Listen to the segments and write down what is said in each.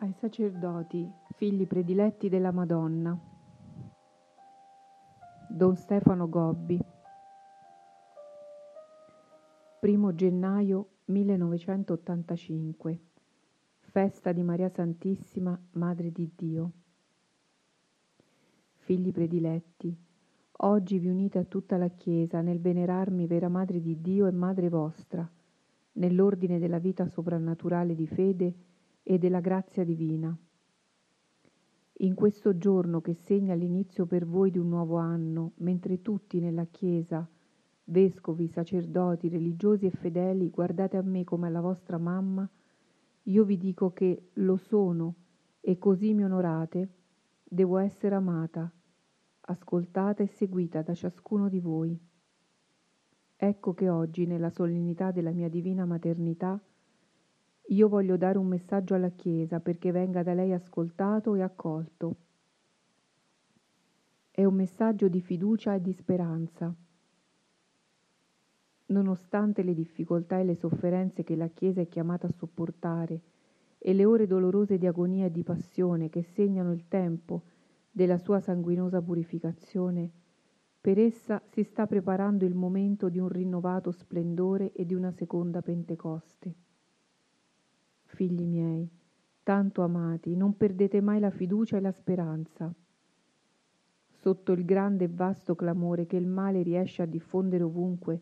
ai sacerdoti, figli prediletti della Madonna. Don Stefano Gobbi 1 gennaio 1985 Festa di Maria Santissima, Madre di Dio. Figli prediletti, oggi vi unite a tutta la Chiesa nel venerarmi vera Madre di Dio e Madre vostra, nell'ordine della vita soprannaturale di fede e della grazia divina. In questo giorno che segna l'inizio per voi di un nuovo anno, mentre tutti nella Chiesa, vescovi, sacerdoti, religiosi e fedeli, guardate a me come alla vostra mamma, io vi dico che lo sono e così mi onorate, devo essere amata, ascoltata e seguita da ciascuno di voi. Ecco che oggi, nella solennità della mia divina maternità, io voglio dare un messaggio alla Chiesa perché venga da lei ascoltato e accolto. È un messaggio di fiducia e di speranza. Nonostante le difficoltà e le sofferenze che la Chiesa è chiamata a sopportare e le ore dolorose di agonia e di passione che segnano il tempo della sua sanguinosa purificazione, per essa si sta preparando il momento di un rinnovato splendore e di una seconda Pentecoste figli miei, tanto amati, non perdete mai la fiducia e la speranza. Sotto il grande e vasto clamore che il male riesce a diffondere ovunque,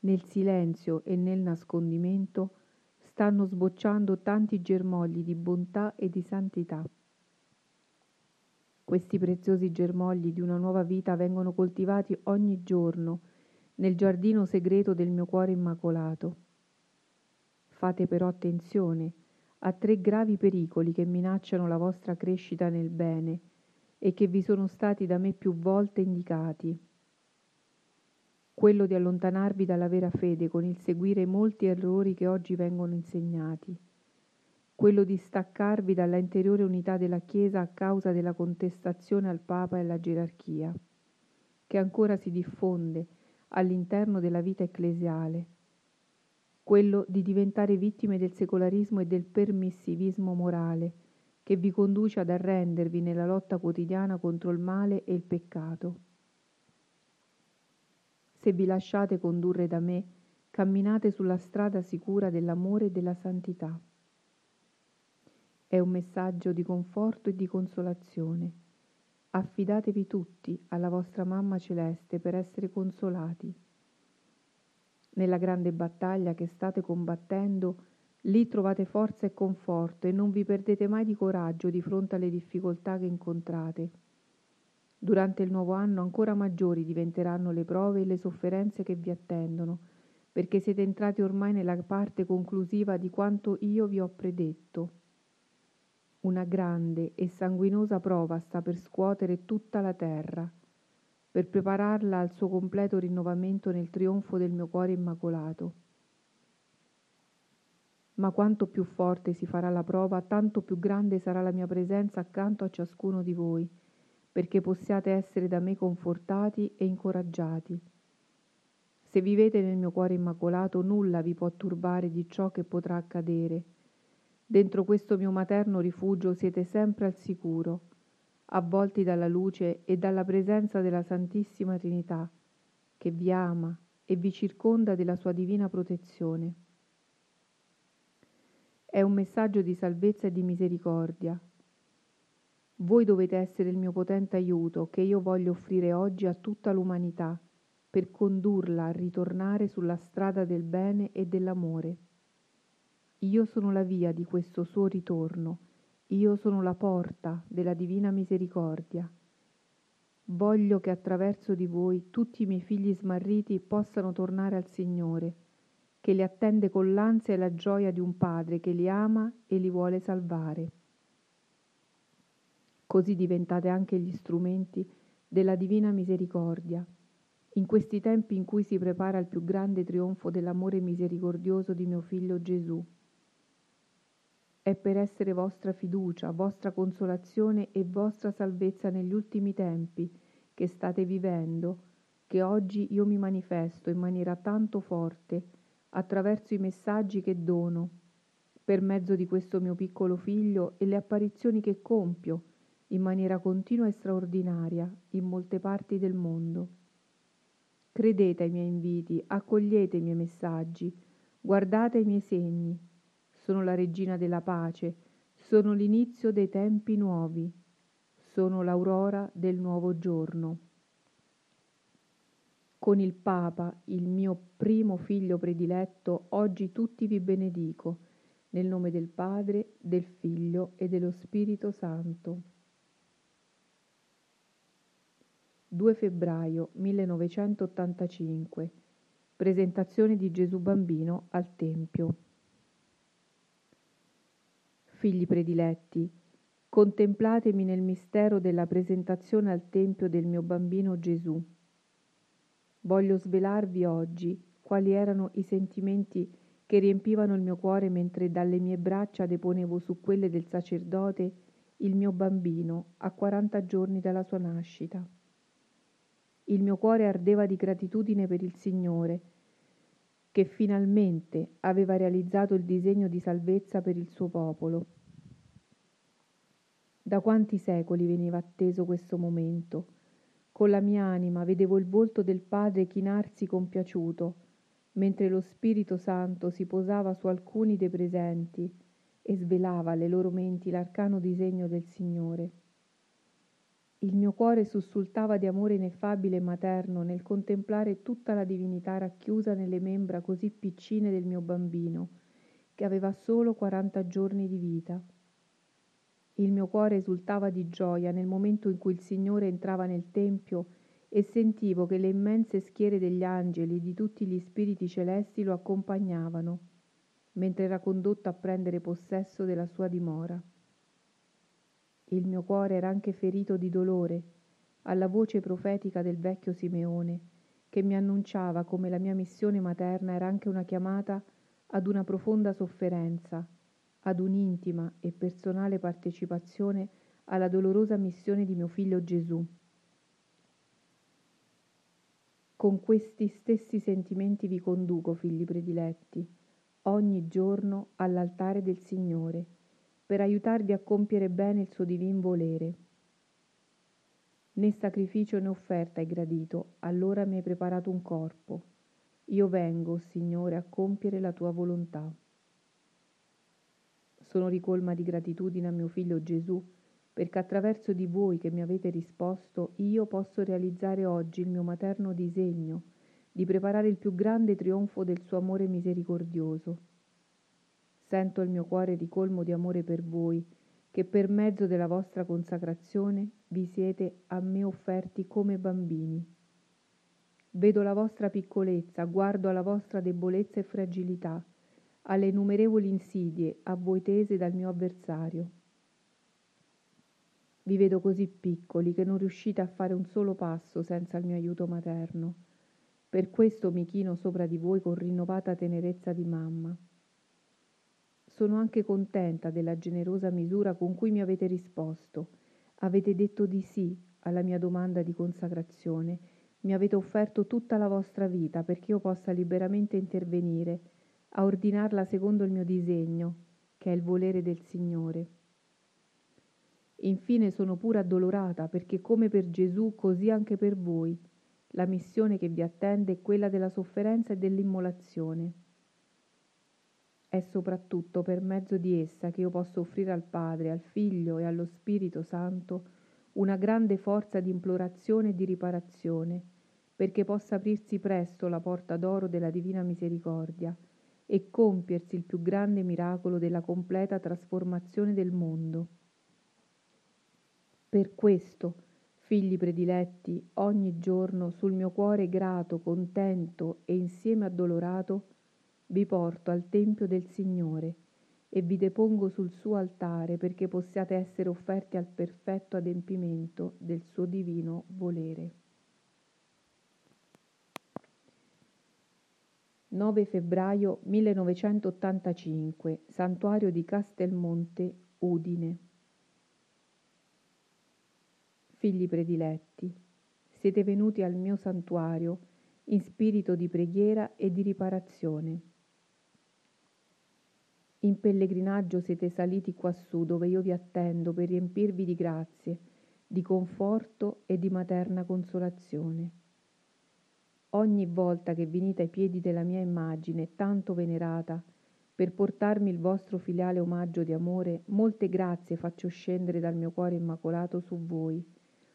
nel silenzio e nel nascondimento, stanno sbocciando tanti germogli di bontà e di santità. Questi preziosi germogli di una nuova vita vengono coltivati ogni giorno nel giardino segreto del mio cuore immacolato. Fate però attenzione a tre gravi pericoli che minacciano la vostra crescita nel bene e che vi sono stati da me più volte indicati. Quello di allontanarvi dalla vera fede con il seguire molti errori che oggi vengono insegnati. Quello di staccarvi dalla interiore unità della Chiesa a causa della contestazione al Papa e alla gerarchia, che ancora si diffonde all'interno della vita ecclesiale quello di diventare vittime del secolarismo e del permissivismo morale, che vi conduce ad arrendervi nella lotta quotidiana contro il male e il peccato. Se vi lasciate condurre da me, camminate sulla strada sicura dell'amore e della santità. È un messaggio di conforto e di consolazione. Affidatevi tutti alla vostra mamma celeste per essere consolati nella grande battaglia che state combattendo, lì trovate forza e conforto e non vi perdete mai di coraggio di fronte alle difficoltà che incontrate. Durante il nuovo anno ancora maggiori diventeranno le prove e le sofferenze che vi attendono, perché siete entrati ormai nella parte conclusiva di quanto io vi ho predetto. Una grande e sanguinosa prova sta per scuotere tutta la terra per prepararla al suo completo rinnovamento nel trionfo del mio cuore immacolato. Ma quanto più forte si farà la prova, tanto più grande sarà la mia presenza accanto a ciascuno di voi, perché possiate essere da me confortati e incoraggiati. Se vivete nel mio cuore immacolato, nulla vi può turbare di ciò che potrà accadere. Dentro questo mio materno rifugio siete sempre al sicuro avvolti dalla luce e dalla presenza della Santissima Trinità, che vi ama e vi circonda della sua divina protezione. È un messaggio di salvezza e di misericordia. Voi dovete essere il mio potente aiuto che io voglio offrire oggi a tutta l'umanità per condurla a ritornare sulla strada del bene e dell'amore. Io sono la via di questo suo ritorno io sono la porta della divina misericordia. Voglio che attraverso di voi tutti i miei figli smarriti possano tornare al Signore, che li attende con l'ansia e la gioia di un Padre che li ama e li vuole salvare. Così diventate anche gli strumenti della divina misericordia, in questi tempi in cui si prepara il più grande trionfo dell'amore misericordioso di mio Figlio Gesù è per essere vostra fiducia, vostra consolazione e vostra salvezza negli ultimi tempi che state vivendo, che oggi io mi manifesto in maniera tanto forte attraverso i messaggi che dono, per mezzo di questo mio piccolo figlio e le apparizioni che compio in maniera continua e straordinaria in molte parti del mondo. Credete ai miei inviti, accogliete i miei messaggi, guardate i miei segni. Sono la regina della pace, sono l'inizio dei tempi nuovi, sono l'aurora del nuovo giorno. Con il Papa, il mio primo figlio prediletto, oggi tutti vi benedico, nel nome del Padre, del Figlio e dello Spirito Santo. 2 febbraio 1985 Presentazione di Gesù Bambino al Tempio Figli prediletti, contemplatemi nel mistero della presentazione al Tempio del mio bambino Gesù. Voglio svelarvi oggi quali erano i sentimenti che riempivano il mio cuore mentre dalle mie braccia deponevo su quelle del sacerdote il mio bambino a quaranta giorni dalla sua nascita. Il mio cuore ardeva di gratitudine per il Signore, che finalmente aveva realizzato il disegno di salvezza per il suo popolo. Da quanti secoli veniva atteso questo momento? Con la mia anima vedevo il volto del Padre chinarsi compiaciuto, mentre lo Spirito Santo si posava su alcuni dei presenti e svelava alle loro menti l'arcano disegno del Signore. Il mio cuore sussultava di amore ineffabile e materno nel contemplare tutta la divinità racchiusa nelle membra così piccine del mio bambino, che aveva solo quaranta giorni di vita. Il mio cuore esultava di gioia nel momento in cui il Signore entrava nel Tempio e sentivo che le immense schiere degli angeli e di tutti gli spiriti celesti lo accompagnavano, mentre era condotto a prendere possesso della sua dimora. Il mio cuore era anche ferito di dolore alla voce profetica del vecchio Simeone, che mi annunciava come la mia missione materna era anche una chiamata ad una profonda sofferenza, ad un'intima e personale partecipazione alla dolorosa missione di mio figlio Gesù. Con questi stessi sentimenti vi conduco, figli prediletti, ogni giorno all'altare del Signore per aiutarvi a compiere bene il suo divin volere. Né sacrificio né offerta hai gradito, allora mi hai preparato un corpo. Io vengo, Signore, a compiere la tua volontà. Sono ricolma di gratitudine a mio figlio Gesù, perché attraverso di voi che mi avete risposto io posso realizzare oggi il mio materno disegno di preparare il più grande trionfo del suo amore misericordioso Sento il mio cuore ricolmo di amore per voi, che per mezzo della vostra consacrazione vi siete a me offerti come bambini. Vedo la vostra piccolezza, guardo alla vostra debolezza e fragilità, alle innumerevoli insidie a voi tese dal mio avversario. Vi vedo così piccoli che non riuscite a fare un solo passo senza il mio aiuto materno. Per questo mi chino sopra di voi con rinnovata tenerezza di mamma. Sono anche contenta della generosa misura con cui mi avete risposto. Avete detto di sì alla mia domanda di consacrazione. Mi avete offerto tutta la vostra vita perché io possa liberamente intervenire, a ordinarla secondo il mio disegno, che è il volere del Signore. Infine sono pure addolorata perché come per Gesù, così anche per voi, la missione che vi attende è quella della sofferenza e dell'immolazione. È soprattutto per mezzo di essa che io posso offrire al Padre, al Figlio e allo Spirito Santo una grande forza di implorazione e di riparazione, perché possa aprirsi presto la porta d'oro della divina misericordia e compiersi il più grande miracolo della completa trasformazione del mondo. Per questo, figli prediletti, ogni giorno sul mio cuore grato, contento e insieme addolorato, vi porto al Tempio del Signore e vi depongo sul suo altare perché possiate essere offerti al perfetto adempimento del suo divino volere. 9 febbraio 1985 Santuario di Castelmonte, Udine. Figli prediletti, siete venuti al mio santuario in spirito di preghiera e di riparazione In pellegrinaggio siete saliti quassù dove io vi attendo per riempirvi di grazie, di conforto e di materna consolazione. Ogni volta che venite ai piedi della mia immagine tanto venerata, per portarmi il vostro filiale omaggio di amore, molte grazie faccio scendere dal mio cuore immacolato su voi,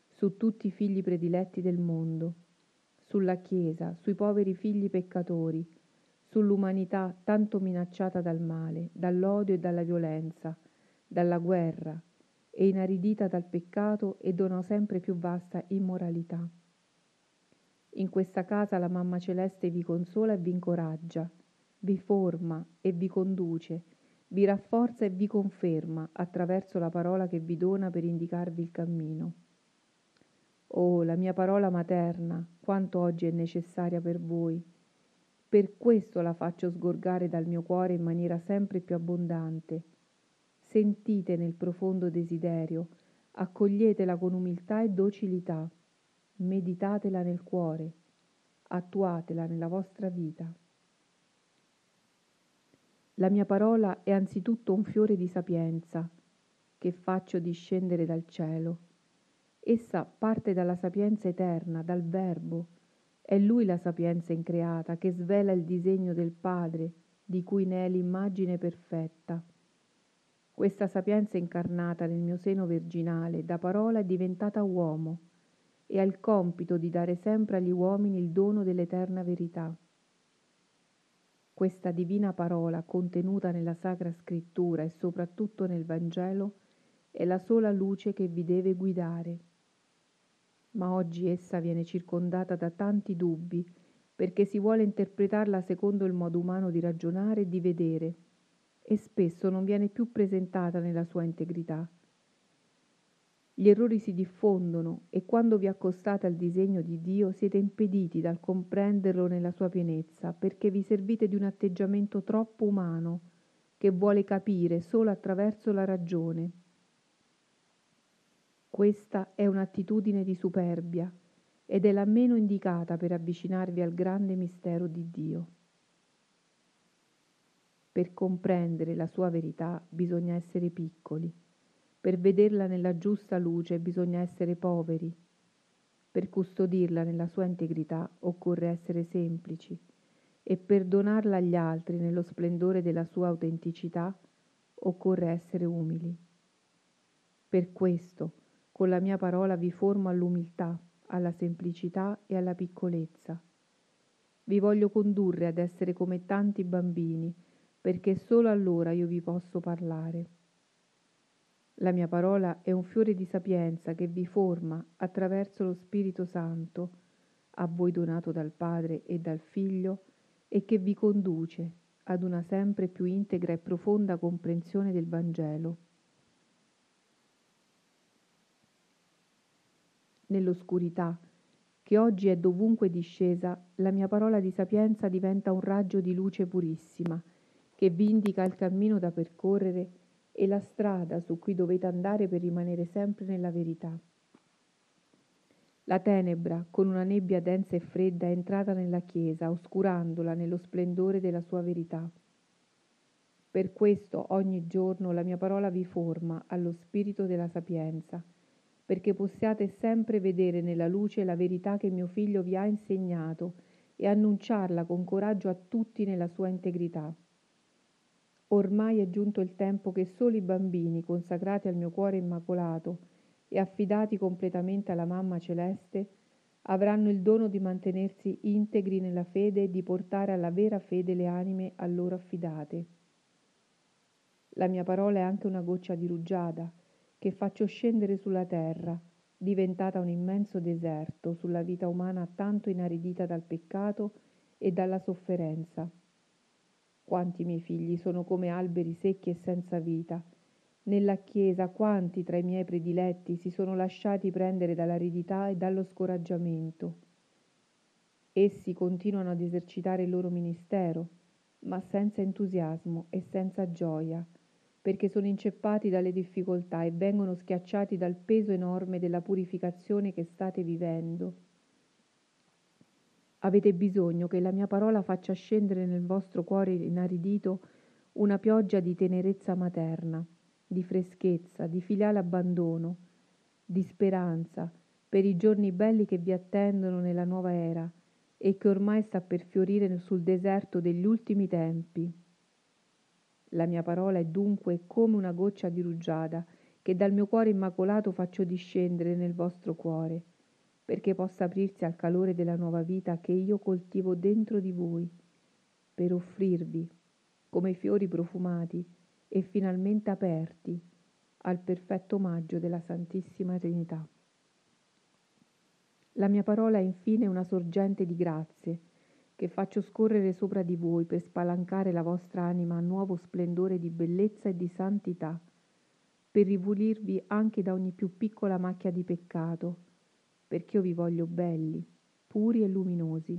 su tutti i figli prediletti del mondo, sulla Chiesa, sui poveri figli peccatori, sull'umanità tanto minacciata dal male, dall'odio e dalla violenza, dalla guerra, e inaridita dal peccato e da una sempre più vasta immoralità. In questa casa la Mamma Celeste vi consola e vi incoraggia, vi forma e vi conduce, vi rafforza e vi conferma attraverso la parola che vi dona per indicarvi il cammino. Oh, la mia parola materna, quanto oggi è necessaria per voi. Per questo la faccio sgorgare dal mio cuore in maniera sempre più abbondante. Sentite nel profondo desiderio, accoglietela con umiltà e docilità, meditatela nel cuore, attuatela nella vostra vita. La mia parola è anzitutto un fiore di sapienza che faccio discendere dal cielo. Essa parte dalla sapienza eterna, dal Verbo. È Lui la sapienza increata che svela il disegno del Padre, di cui ne è l'immagine perfetta. Questa sapienza incarnata nel mio seno virginale, da parola è diventata uomo e ha il compito di dare sempre agli uomini il dono dell'eterna verità. Questa divina parola contenuta nella Sacra Scrittura e soprattutto nel Vangelo è la sola luce che vi deve guidare. Ma oggi essa viene circondata da tanti dubbi perché si vuole interpretarla secondo il modo umano di ragionare e di vedere e spesso non viene più presentata nella sua integrità. Gli errori si diffondono e quando vi accostate al disegno di Dio siete impediti dal comprenderlo nella sua pienezza perché vi servite di un atteggiamento troppo umano che vuole capire solo attraverso la ragione. Questa è un'attitudine di superbia ed è la meno indicata per avvicinarvi al grande mistero di Dio. Per comprendere la sua verità bisogna essere piccoli per vederla nella giusta luce bisogna essere poveri. Per custodirla nella sua integrità occorre essere semplici e per donarla agli altri nello splendore della sua autenticità occorre essere umili. Per questo, con la mia parola vi formo all'umiltà, alla semplicità e alla piccolezza. Vi voglio condurre ad essere come tanti bambini, perché solo allora io vi posso parlare. La mia parola è un fiore di sapienza che vi forma attraverso lo Spirito Santo, a voi donato dal Padre e dal Figlio, e che vi conduce ad una sempre più integra e profonda comprensione del Vangelo. Nell'oscurità, che oggi è dovunque discesa, la mia parola di sapienza diventa un raggio di luce purissima, che vi indica il cammino da percorrere e la strada su cui dovete andare per rimanere sempre nella verità. La tenebra, con una nebbia densa e fredda, è entrata nella chiesa, oscurandola nello splendore della sua verità. Per questo ogni giorno la mia parola vi forma allo spirito della sapienza, perché possiate sempre vedere nella luce la verità che mio figlio vi ha insegnato e annunciarla con coraggio a tutti nella sua integrità. Ormai è giunto il tempo che solo i bambini consacrati al mio cuore immacolato e affidati completamente alla Mamma Celeste avranno il dono di mantenersi integri nella fede e di portare alla vera fede le anime a loro affidate. La mia parola è anche una goccia di rugiada che faccio scendere sulla terra, diventata un immenso deserto sulla vita umana tanto inaridita dal peccato e dalla sofferenza. Quanti miei figli sono come alberi secchi e senza vita. Nella Chiesa quanti tra i miei prediletti si sono lasciati prendere dall'aridità e dallo scoraggiamento. Essi continuano ad esercitare il loro ministero, ma senza entusiasmo e senza gioia, perché sono inceppati dalle difficoltà e vengono schiacciati dal peso enorme della purificazione che state vivendo Avete bisogno che la mia parola faccia scendere nel vostro cuore inaridito una pioggia di tenerezza materna, di freschezza, di filiale abbandono, di speranza per i giorni belli che vi attendono nella nuova era e che ormai sta per fiorire sul deserto degli ultimi tempi. La mia parola è dunque come una goccia di rugiada che dal mio cuore immacolato faccio discendere nel vostro cuore, perché possa aprirsi al calore della nuova vita che io coltivo dentro di voi, per offrirvi come fiori profumati e finalmente aperti al perfetto omaggio della Santissima Trinità. La mia parola è infine una sorgente di grazie che faccio scorrere sopra di voi per spalancare la vostra anima a nuovo splendore di bellezza e di santità, per ripulirvi anche da ogni più piccola macchia di peccato, perché io vi voglio belli, puri e luminosi,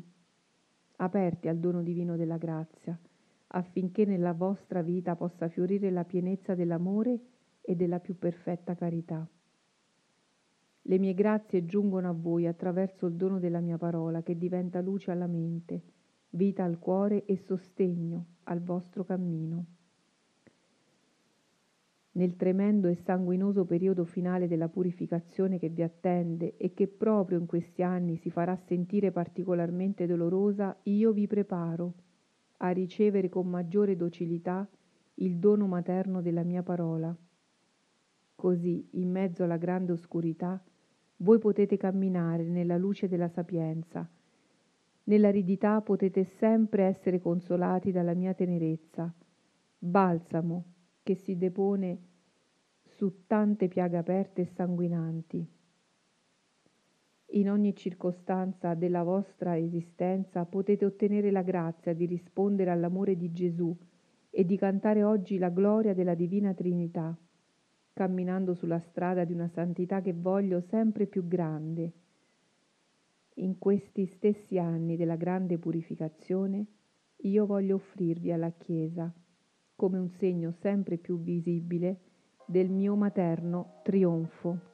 aperti al dono divino della grazia, affinché nella vostra vita possa fiorire la pienezza dell'amore e della più perfetta carità. Le mie grazie giungono a voi attraverso il dono della mia parola che diventa luce alla mente, vita al cuore e sostegno al vostro cammino. Nel tremendo e sanguinoso periodo finale della purificazione che vi attende e che proprio in questi anni si farà sentire particolarmente dolorosa, io vi preparo a ricevere con maggiore docilità il dono materno della mia parola. Così, in mezzo alla grande oscurità, voi potete camminare nella luce della sapienza. Nell'aridità potete sempre essere consolati dalla mia tenerezza, balsamo che si depone su tante piaghe aperte e sanguinanti in ogni circostanza della vostra esistenza potete ottenere la grazia di rispondere all'amore di Gesù e di cantare oggi la gloria della Divina Trinità, camminando sulla strada di una santità che voglio sempre più grande. In questi stessi anni della grande purificazione, io voglio offrirvi alla Chiesa come un segno sempre più visibile del mio materno trionfo.